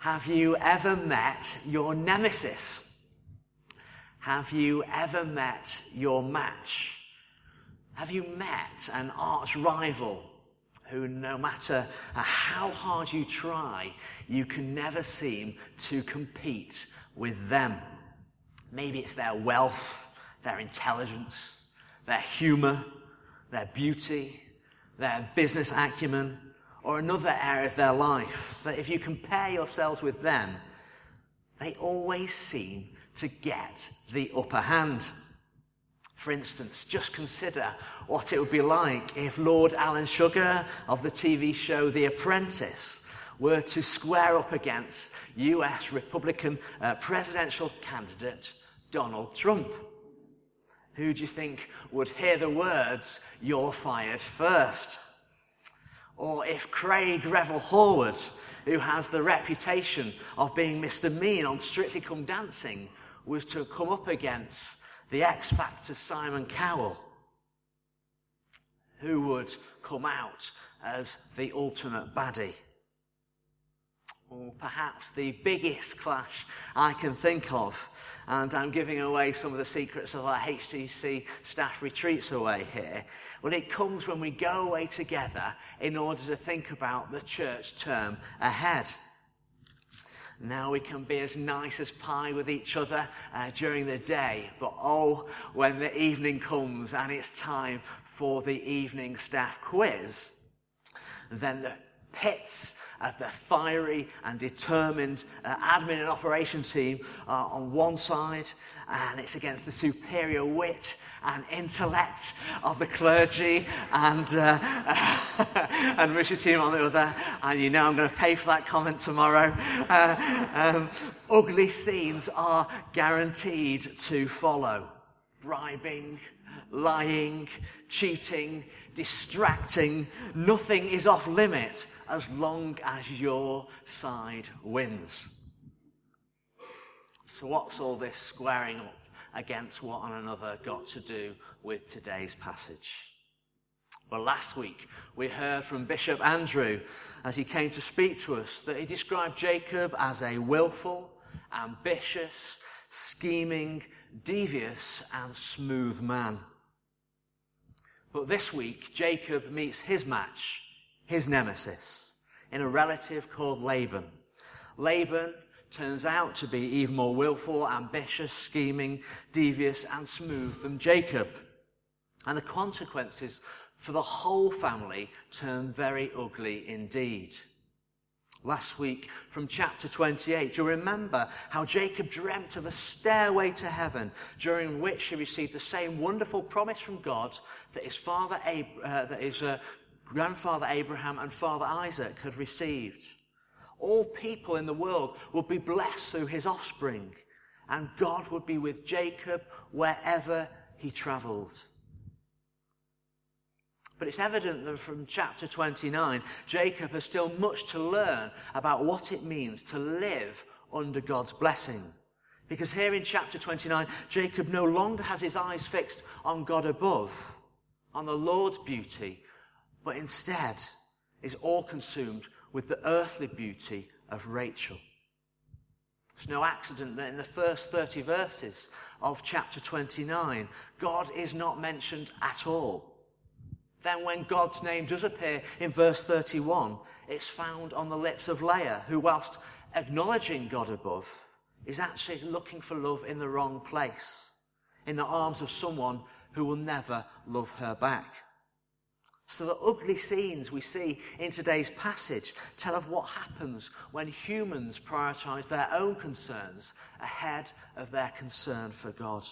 Have you ever met your nemesis? Have you ever met your match? Have you met an arch rival who, no matter how hard you try, you can never seem to compete with them? Maybe it's their wealth, their intelligence, their humor, their beauty, their business acumen, or another area of their life, that if you compare yourselves with them, they always seem to get the upper hand. For instance, just consider what it would be like if Lord Alan Sugar of the TV show The Apprentice were to square up against US Republican uh, presidential candidate Donald Trump. Who do you think would hear the words, You're fired first? Or if Craig Revel Horwood, who has the reputation of being Mr. Mean on Strictly Come Dancing, was to come up against the X Factor Simon Cowell, who would come out as the ultimate baddie? Or perhaps the biggest clash I can think of. And I'm giving away some of the secrets of our HTC staff retreats away here. Well, it comes when we go away together in order to think about the church term ahead. Now we can be as nice as pie with each other uh, during the day, but oh, when the evening comes and it's time for the evening staff quiz, then the pits of the fiery and determined uh, admin and operation team uh, on one side, and it's against the superior wit and intellect of the clergy and, uh, and Richard team on the other. And you know I'm going to pay for that comment tomorrow. Uh, um, ugly scenes are guaranteed to follow. Bribing, lying, cheating, distracting. Nothing is off limit as long as your side wins. So, what's all this squaring up against one another got to do with today's passage? Well, last week we heard from Bishop Andrew as he came to speak to us that he described Jacob as a willful, ambitious, scheming, devious, and smooth man. But this week, Jacob meets his match, his nemesis, in a relative called Laban. Laban turns out to be even more willful, ambitious, scheming, devious, and smooth than Jacob. And the consequences for the whole family turn very ugly indeed last week from chapter 28. Do you remember how Jacob dreamt of a stairway to heaven during which he received the same wonderful promise from God that his father, Ab- uh, that his uh, grandfather Abraham and father Isaac had received? All people in the world would be blessed through his offspring, and God would be with Jacob wherever he traveled. But it's evident that from chapter 29, Jacob has still much to learn about what it means to live under God's blessing. Because here in chapter 29, Jacob no longer has his eyes fixed on God above, on the Lord's beauty, but instead is all consumed with the earthly beauty of Rachel. It's no accident that in the first 30 verses of chapter 29, God is not mentioned at all. Then, when God's name does appear in verse 31, it's found on the lips of Leah, who, whilst acknowledging God above, is actually looking for love in the wrong place, in the arms of someone who will never love her back. So, the ugly scenes we see in today's passage tell of what happens when humans prioritize their own concerns ahead of their concern for God.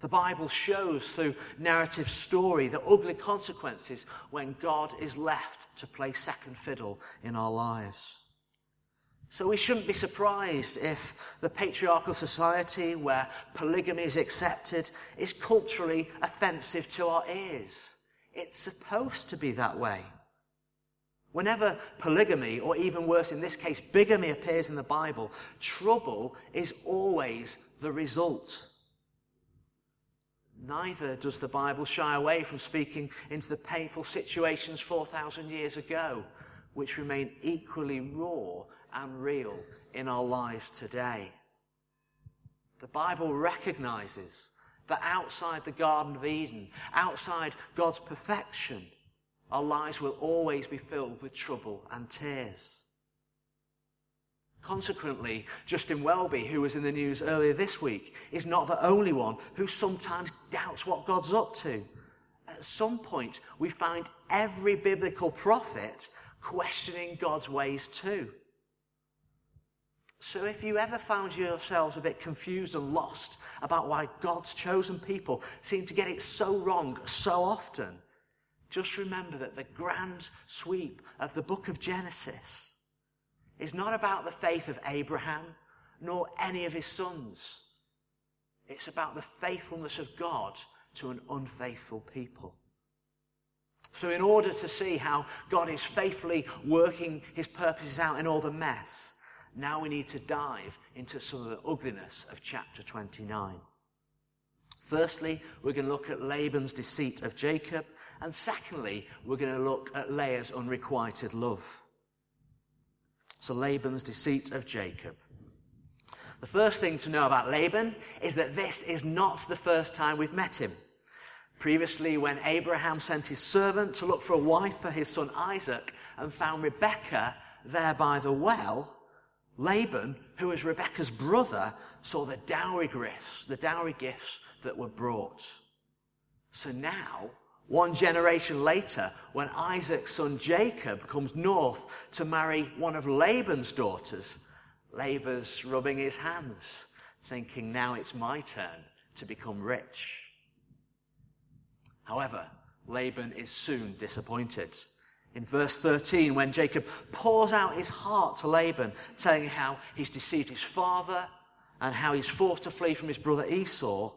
The Bible shows through narrative story the ugly consequences when God is left to play second fiddle in our lives. So we shouldn't be surprised if the patriarchal society where polygamy is accepted is culturally offensive to our ears. It's supposed to be that way. Whenever polygamy, or even worse in this case, bigamy appears in the Bible, trouble is always the result. Neither does the Bible shy away from speaking into the painful situations 4,000 years ago which remain equally raw and real in our lives today. The Bible recognizes that outside the Garden of Eden, outside God's perfection, our lives will always be filled with trouble and tears. Consequently, Justin Welby, who was in the news earlier this week, is not the only one who sometimes doubts what God's up to. At some point, we find every biblical prophet questioning God's ways too. So if you ever found yourselves a bit confused and lost about why God's chosen people seem to get it so wrong so often, just remember that the grand sweep of the book of Genesis is not about the faith of Abraham nor any of his sons. It's about the faithfulness of God to an unfaithful people. So, in order to see how God is faithfully working his purposes out in all the mess, now we need to dive into some of the ugliness of chapter 29. Firstly, we're going to look at Laban's deceit of Jacob, and secondly, we're going to look at Leah's unrequited love. So, Laban's deceit of Jacob. The first thing to know about Laban is that this is not the first time we've met him. Previously, when Abraham sent his servant to look for a wife for his son Isaac and found Rebekah there by the well, Laban, who was Rebekah's brother, saw the dowry gifts, the dowry gifts that were brought. So now, one generation later, when Isaac's son Jacob comes north to marry one of Laban's daughters, Laban's rubbing his hands, thinking, now it's my turn to become rich. However, Laban is soon disappointed. In verse 13, when Jacob pours out his heart to Laban, telling how he's deceived his father and how he's forced to flee from his brother Esau,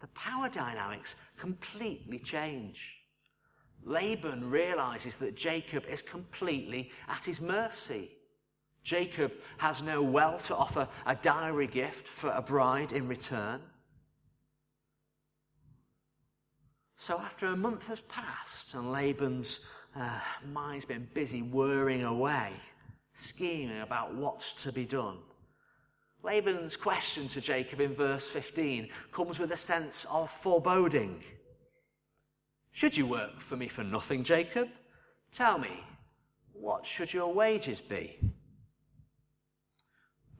the power dynamics completely change. Laban realizes that Jacob is completely at his mercy. Jacob has no wealth to offer a dowry gift for a bride in return. So after a month has passed and Laban's uh, mind's been busy whirring away, scheming about what's to be done, Laban's question to Jacob in verse 15 comes with a sense of foreboding. Should you work for me for nothing, Jacob? Tell me, what should your wages be?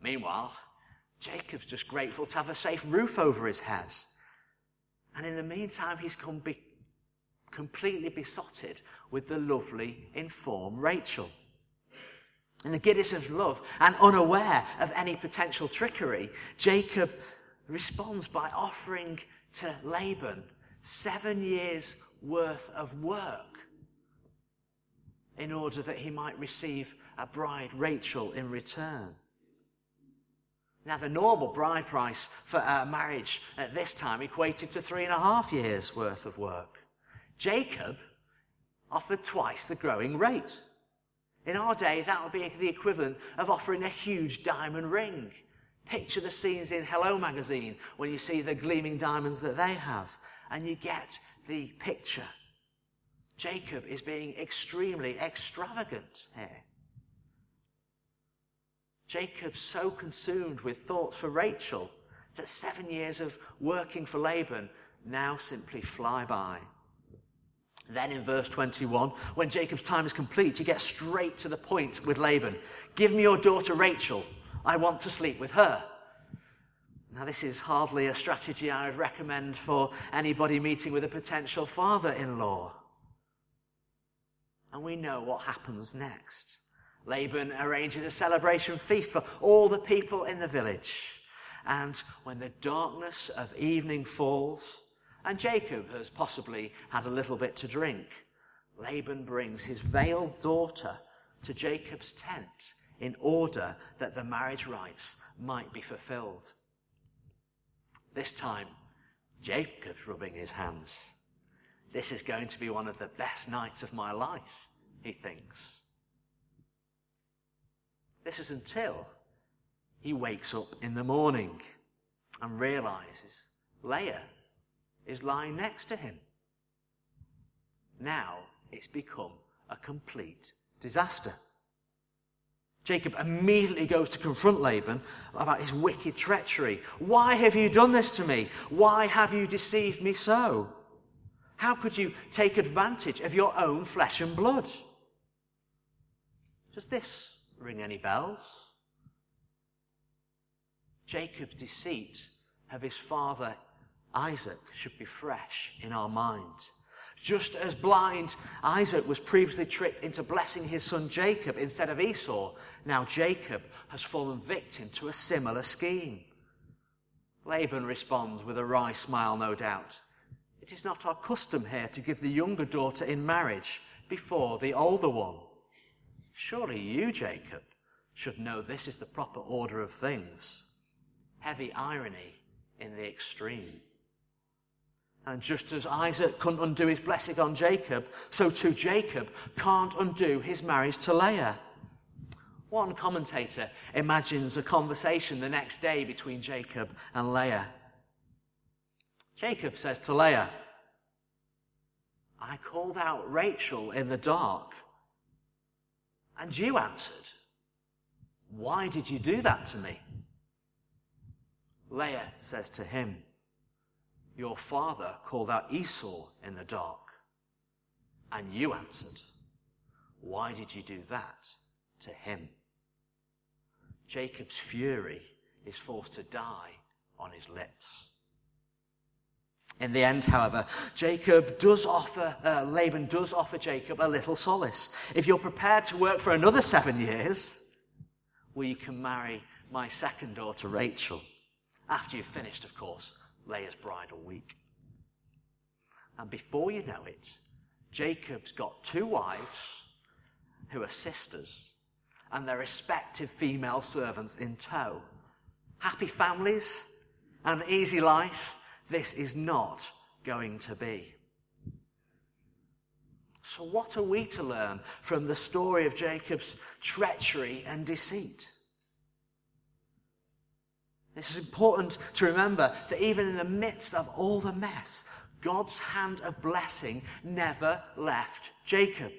Meanwhile, Jacob's just grateful to have a safe roof over his head. And in the meantime, he's be- completely besotted with the lovely, informed Rachel. In the giddiness of love and unaware of any potential trickery, Jacob responds by offering to Laban seven years' worth of work in order that he might receive a bride, Rachel, in return. Now, the normal bride price for a marriage at this time equated to three and a half years' worth of work. Jacob offered twice the growing rate. In our day, that would be the equivalent of offering a huge diamond ring. Picture the scenes in Hello magazine when you see the gleaming diamonds that they have, and you get the picture. Jacob is being extremely extravagant here. Jacob's so consumed with thoughts for Rachel that seven years of working for Laban now simply fly by. Then in verse 21, when Jacob's time is complete, he gets straight to the point with Laban. Give me your daughter Rachel. I want to sleep with her. Now, this is hardly a strategy I would recommend for anybody meeting with a potential father in law. And we know what happens next. Laban arranges a celebration feast for all the people in the village. And when the darkness of evening falls, and Jacob has possibly had a little bit to drink, Laban brings his veiled daughter to Jacob's tent in order that the marriage rites might be fulfilled. This time, Jacob's rubbing his hands. This is going to be one of the best nights of my life, he thinks. This is until he wakes up in the morning and realizes Leah is lying next to him. Now it's become a complete disaster. Jacob immediately goes to confront Laban about his wicked treachery. Why have you done this to me? Why have you deceived me so? How could you take advantage of your own flesh and blood? Does this ring any bells? Jacob's deceit of his father Isaac should be fresh in our minds. Just as blind Isaac was previously tricked into blessing his son Jacob instead of Esau, now Jacob has fallen victim to a similar scheme. Laban responds with a wry smile, no doubt. It is not our custom here to give the younger daughter in marriage before the older one. Surely you, Jacob, should know this is the proper order of things. Heavy irony in the extreme. And just as Isaac couldn't undo his blessing on Jacob, so too Jacob can't undo his marriage to Leah. One commentator imagines a conversation the next day between Jacob and Leah. Jacob says to Leah, I called out Rachel in the dark, and you answered, Why did you do that to me? Leah says to him, your father called out Esau in the dark. And you answered, Why did you do that to him? Jacob's fury is forced to die on his lips. In the end, however, Jacob does offer, uh, Laban does offer Jacob a little solace. If you're prepared to work for another seven years, well, you can marry my second daughter, Rachel. After you've finished, of course, Leah's bridal week. And before you know it, Jacob's got two wives who are sisters and their respective female servants in tow. Happy families, an easy life. This is not going to be. So, what are we to learn from the story of Jacob's treachery and deceit? It's important to remember that even in the midst of all the mess, God's hand of blessing never left Jacob.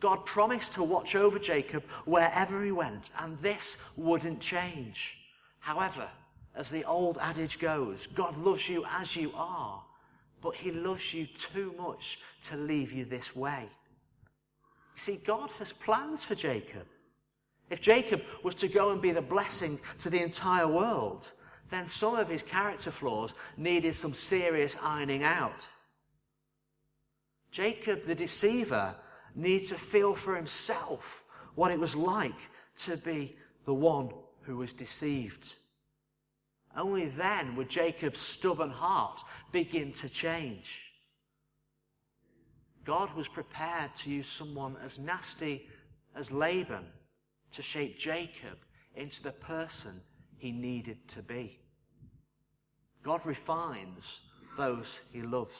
God promised to watch over Jacob wherever he went, and this wouldn't change. However, as the old adage goes, God loves you as you are, but he loves you too much to leave you this way. You see, God has plans for Jacob. If Jacob was to go and be the blessing to the entire world, then some of his character flaws needed some serious ironing out. Jacob, the deceiver, needs to feel for himself what it was like to be the one who was deceived. Only then would Jacob's stubborn heart begin to change. God was prepared to use someone as nasty as Laban to shape Jacob into the person he needed to be. God refines those he loves.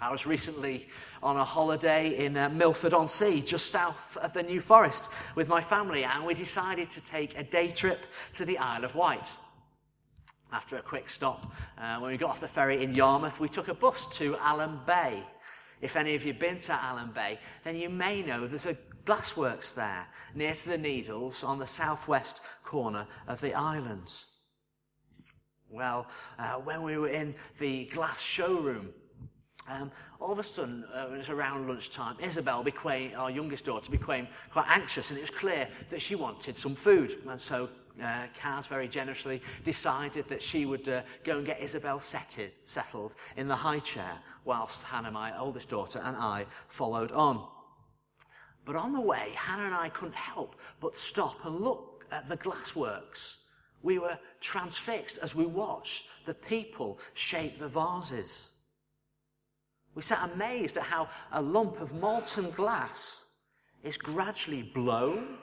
I was recently on a holiday in uh, Milford on Sea, just south of the New Forest, with my family, and we decided to take a day trip to the Isle of Wight. After a quick stop, uh, when we got off the ferry in Yarmouth, we took a bus to Alum Bay. If any of you have been to Alum Bay, then you may know there's a glassworks there near to the Needles on the southwest corner of the island. Well, uh, when we were in the glass showroom, um, all of a sudden, uh, it was around lunchtime, Isabel became, our youngest daughter, became quite anxious, and it was clear that she wanted some food. And so uh, Kaz very generously decided that she would uh, go and get Isabel setted, settled in the high chair, whilst Hannah, my oldest daughter, and I followed on. But on the way, Hannah and I couldn't help but stop and look at the glassworks. We were transfixed as we watched the people shape the vases. We sat amazed at how a lump of molten glass is gradually blown,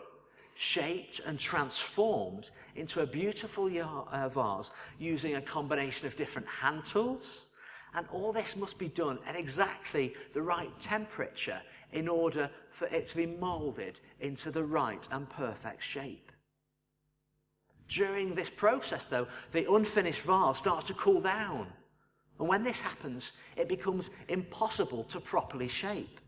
shaped, and transformed into a beautiful uh, vase using a combination of different hand tools. And all this must be done at exactly the right temperature in order for it to be molded into the right and perfect shape. During this process, though, the unfinished vase starts to cool down. And when this happens, it becomes impossible to properly shape.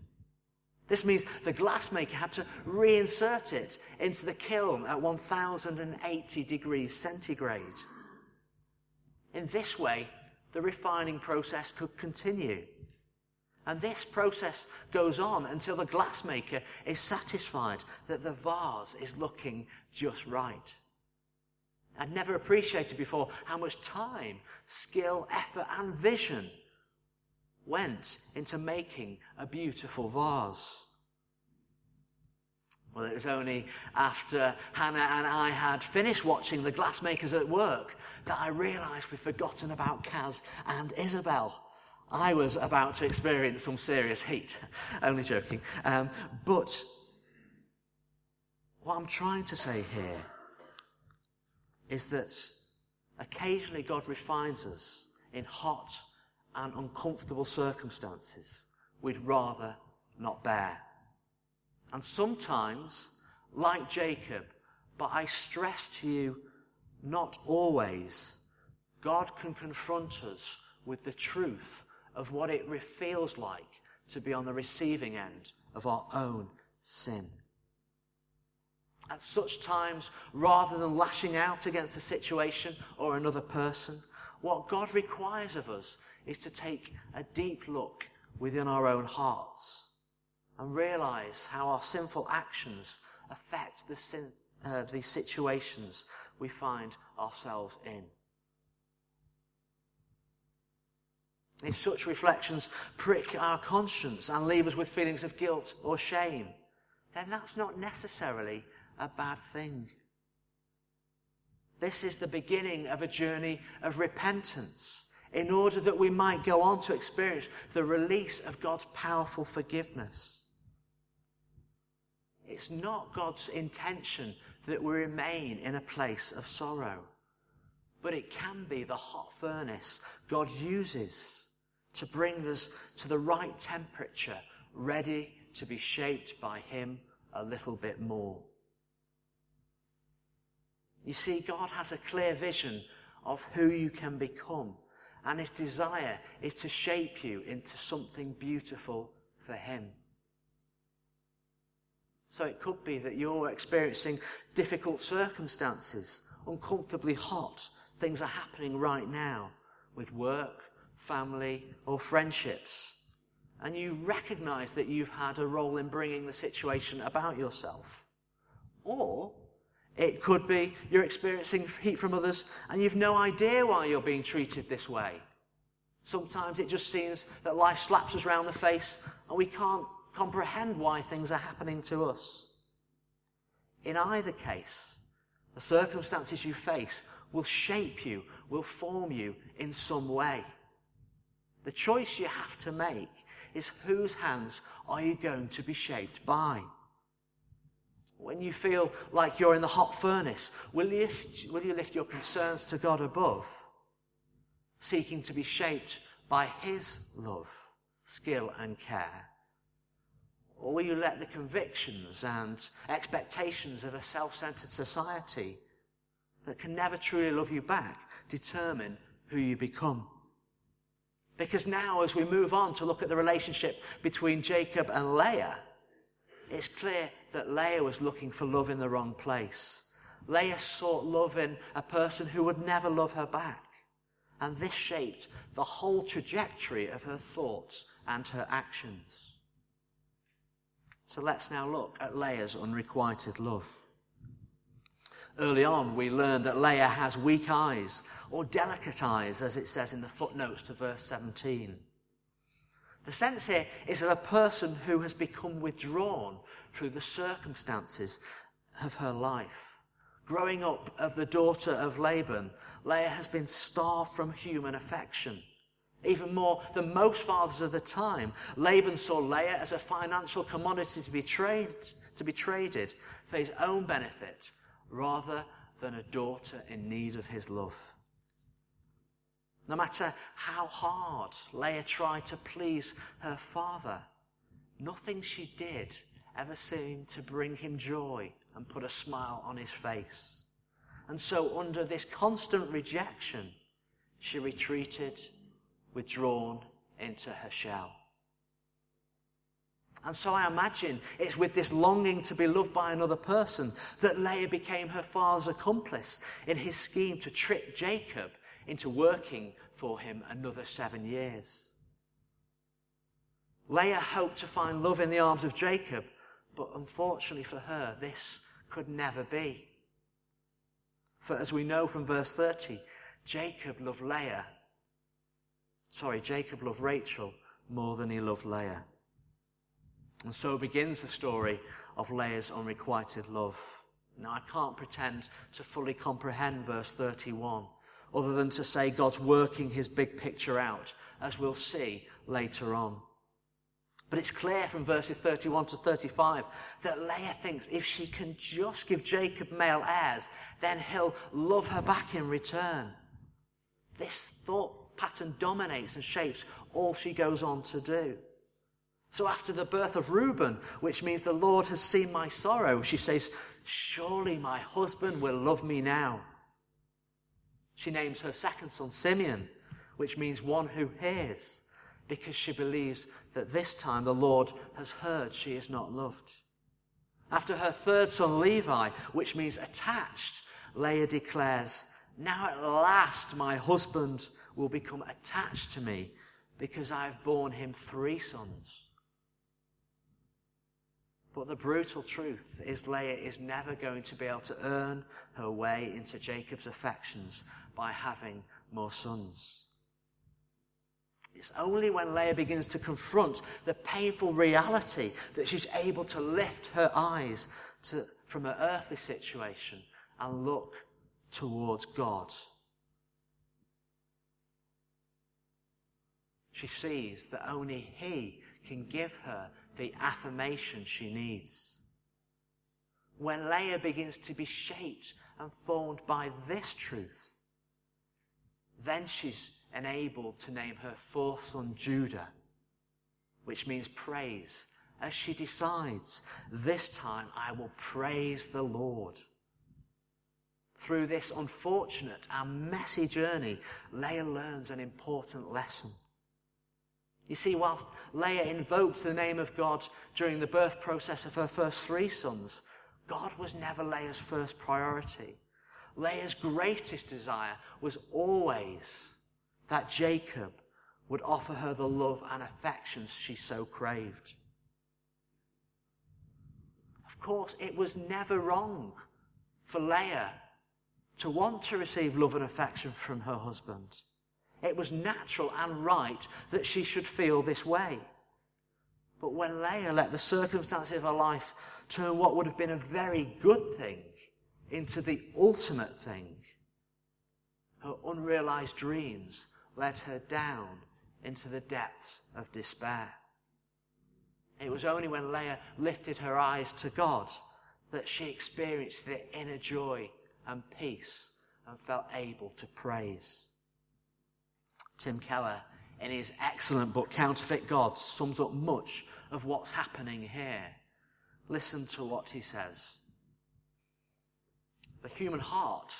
This means the glassmaker had to reinsert it into the kiln at 1080 degrees centigrade. In this way, the refining process could continue. And this process goes on until the glassmaker is satisfied that the vase is looking just right. I'd never appreciated before how much time, skill, effort, and vision went into making a beautiful vase. Well, it was only after Hannah and I had finished watching the glassmakers at work that I realised we'd forgotten about Kaz and Isabel. I was about to experience some serious heat. Only joking. Um, but what I'm trying to say here is that occasionally God refines us in hot and uncomfortable circumstances we'd rather not bear. And sometimes, like Jacob, but I stress to you, not always, God can confront us with the truth of what it feels like to be on the receiving end of our own sin. At such times, rather than lashing out against a situation or another person, what God requires of us is to take a deep look within our own hearts and realize how our sinful actions affect the, sin, uh, the situations we find ourselves in. If such reflections prick our conscience and leave us with feelings of guilt or shame, then that's not necessarily a bad thing. This is the beginning of a journey of repentance in order that we might go on to experience the release of God's powerful forgiveness. It's not God's intention that we remain in a place of sorrow, but it can be the hot furnace God uses to bring us to the right temperature, ready to be shaped by Him a little bit more. You see, God has a clear vision of who you can become, and His desire is to shape you into something beautiful for Him. So it could be that you're experiencing difficult circumstances, uncomfortably hot. Things are happening right now with work, family, or friendships. And you recognize that you've had a role in bringing the situation about yourself. Or it could be you're experiencing heat from others and you've no idea why you're being treated this way. Sometimes it just seems that life slaps us round the face and we can't comprehend why things are happening to us. In either case, the circumstances you face will shape you, will form you in some way. The choice you have to make is whose hands are you going to be shaped by? When you feel like you're in the hot furnace, will you, will you lift your concerns to God above, seeking to be shaped by His love, skill, and care? Or will you let the convictions and expectations of a self centered society that can never truly love you back determine who you become? Because now, as we move on to look at the relationship between Jacob and Leah, it's clear that Leah was looking for love in the wrong place. Leah sought love in a person who would never love her back. And this shaped the whole trajectory of her thoughts and her actions. So let's now look at Leah's unrequited love. Early on, we learned that Leah has weak eyes, or delicate eyes, as it says in the footnotes to verse 17. The sense here is of a person who has become withdrawn through the circumstances of her life. Growing up of the daughter of Laban, Leah has been starved from human affection. Even more than most fathers of the time, Laban saw Leah as a financial commodity to be, trade, to be traded for his own benefit rather than a daughter in need of his love. No matter how hard Leah tried to please her father, nothing she did ever seemed to bring him joy and put a smile on his face. And so, under this constant rejection, she retreated withdrawn into her shell. And so I imagine it's with this longing to be loved by another person that Leah became her father's accomplice in his scheme to trick Jacob into working for him another seven years. Leah hoped to find love in the arms of Jacob, but unfortunately for her, this could never be. For as we know from verse 30, Jacob loved Leah. Sorry, Jacob loved Rachel more than he loved Leah. And so begins the story of Leah's unrequited love. Now, I can't pretend to fully comprehend verse 31, other than to say God's working his big picture out, as we'll see later on. But it's clear from verses 31 to 35 that Leah thinks if she can just give Jacob male heirs, then he'll love her back in return. This thought pattern dominates and shapes all she goes on to do. So after the birth of Reuben, which means the Lord has seen my sorrow, she says, Surely my husband will love me now. She names her second son Simeon, which means one who hears, because she believes that this time the Lord has heard she is not loved. After her third son Levi, which means attached, Leah declares, Now at last my husband will become attached to me because I have borne him three sons. But the brutal truth is Leah is never going to be able to earn her way into Jacob's affections by having more sons. It's only when Leah begins to confront the painful reality that she's able to lift her eyes to, from her earthly situation and look towards God. She sees that only He can give her the affirmation she needs. When Leah begins to be shaped and formed by this truth, then she's enabled to name her fourth son Judah, which means praise, as she decides, this time I will praise the Lord. Through this unfortunate and messy journey, Leah learns an important lesson. You see, whilst Leah invoked the name of God during the birth process of her first three sons, God was never Leah's first priority. Leah's greatest desire was always that Jacob would offer her the love and affections she so craved. Of course, it was never wrong for Leah to want to receive love and affection from her husband. It was natural and right that she should feel this way. But when Leah let the circumstances of her life turn what would have been a very good thing into the ultimate thing, her unrealized dreams led her down into the depths of despair. It was only when Leah lifted her eyes to God that she experienced the inner joy and peace and felt able to praise. Tim Keller, in his excellent book Counterfeit Gods, sums up much of what's happening here. Listen to what he says. The human heart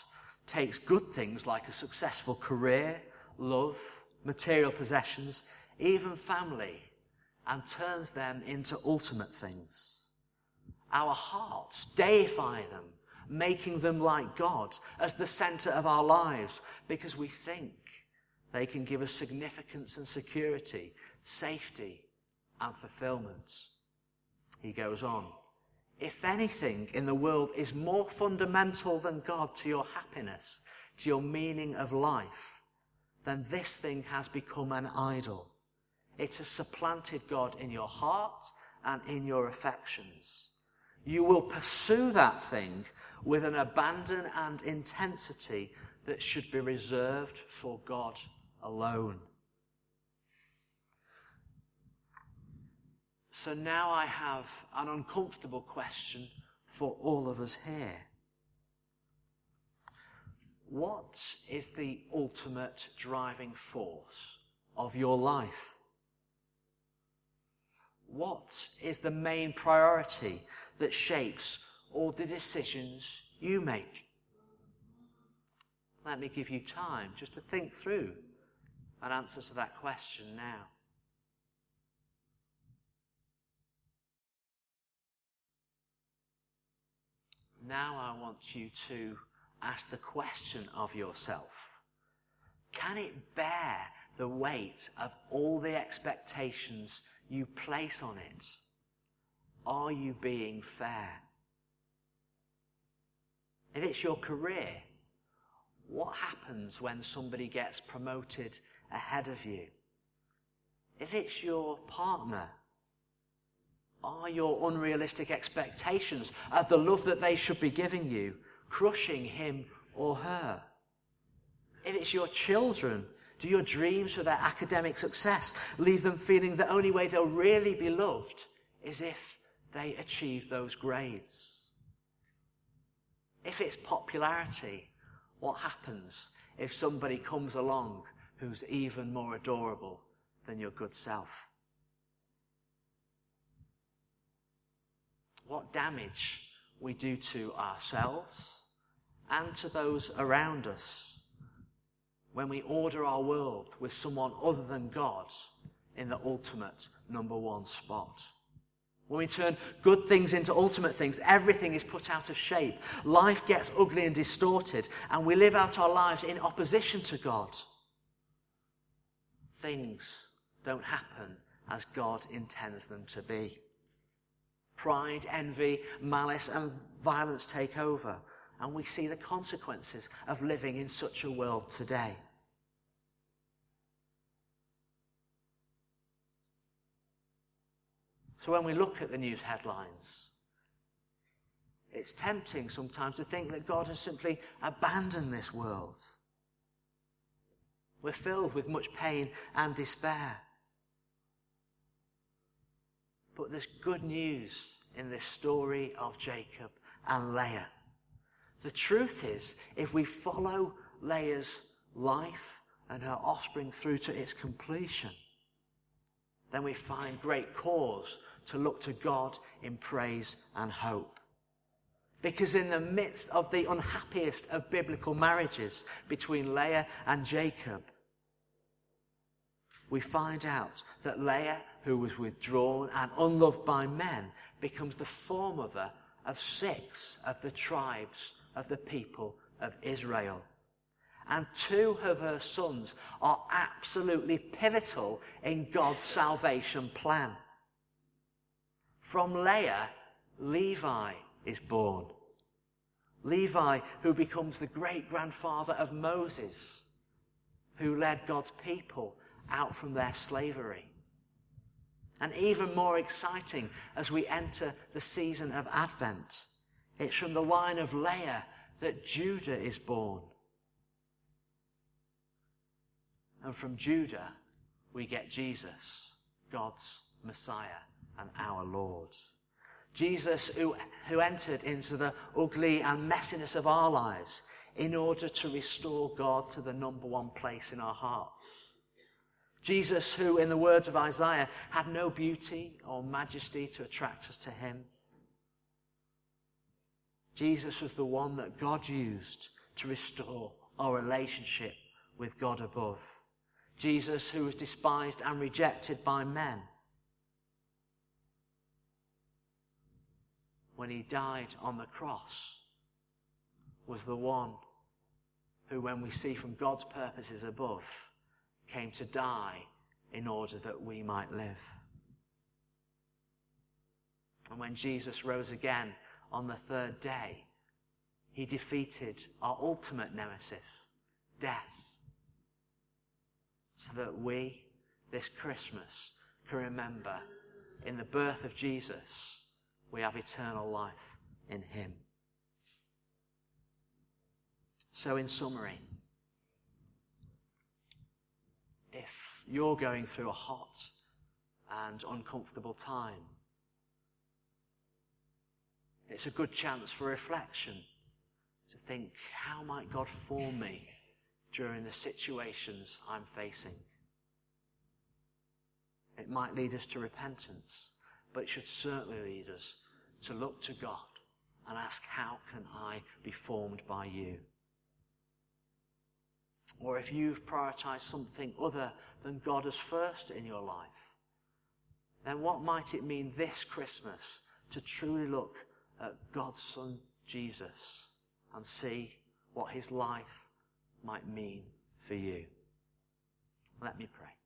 takes good things like a successful career, love, material possessions, even family, and turns them into ultimate things. Our hearts deify them, making them like God as the center of our lives because we think they can give us significance and security, safety and fulfillment. He goes on. If anything in the world is more fundamental than God to your happiness, to your meaning of life, then this thing has become an idol. It has supplanted God in your heart and in your affections. You will pursue that thing with an abandon and intensity that should be reserved for God alone. So now I have an uncomfortable question for all of us here. What is the ultimate driving force of your life? What is the main priority that shapes all the decisions you make? Let me give you time just to think through an answer to that question now. Now I want you to ask the question of yourself. Can it bear the weight of all the expectations you place on it? Are you being fair? If it's your career, what happens when somebody gets promoted ahead of you? If it's your partner, are your unrealistic expectations of the love that they should be giving you crushing him or her? If it's your children, do your dreams for their academic success leave them feeling the only way they'll really be loved is if they achieve those grades? If it's popularity, what happens if somebody comes along who's even more adorable than your good self? What damage we do to ourselves and to those around us when we order our world with someone other than God in the ultimate number one spot. When we turn good things into ultimate things, everything is put out of shape. Life gets ugly and distorted, and we live out our lives in opposition to God. Things don't happen as God intends them to be. Pride, envy, malice, and violence take over, and we see the consequences of living in such a world today. So when we look at the news headlines, it's tempting sometimes to think that God has simply abandoned this world. We're filled with much pain and despair. But there's good news in this story of Jacob and Leah. The truth is, if we follow Leah's life and her offspring through to its completion, then we find great cause to look to God in praise and hope. Because in the midst of the unhappiest of biblical marriages between Leah and Jacob, we find out that Leah, who was withdrawn and unloved by men, becomes the foremother of six of the tribes of the people of Israel. And two of her sons are absolutely pivotal in God's salvation plan. From Leah, Levi is born. Levi, who becomes the great grandfather of Moses, who led God's people out from their slavery. And even more exciting as we enter the season of Advent, it's from the line of Leah that Judah is born. And from Judah, we get Jesus, God's Messiah and our Lord. Jesus, who, who entered into the ugly and messiness of our lives in order to restore God to the number one place in our hearts. Jesus, who, in the words of Isaiah, had no beauty or majesty to attract us to him. Jesus was the one that God used to restore our relationship with God above. Jesus, who was despised and rejected by men when he died on the cross was the one who, when we see from God's purposes above, came to die in order that we might live. And when Jesus rose again on the third day, he defeated our ultimate nemesis, death, so that we, this Christmas, can remember in the birth of Jesus we have eternal life in Him. So, in summary, if you're going through a hot and uncomfortable time, it's a good chance for reflection to think, how might God form me during the situations I'm facing? It might lead us to repentance but it should certainly lead us to look to God and ask, How can I be formed by you? Or if you've prioritized something other than God as first in your life, then what might it mean this Christmas to truly look at God's Son Jesus and see what his life might mean for you. Let me pray.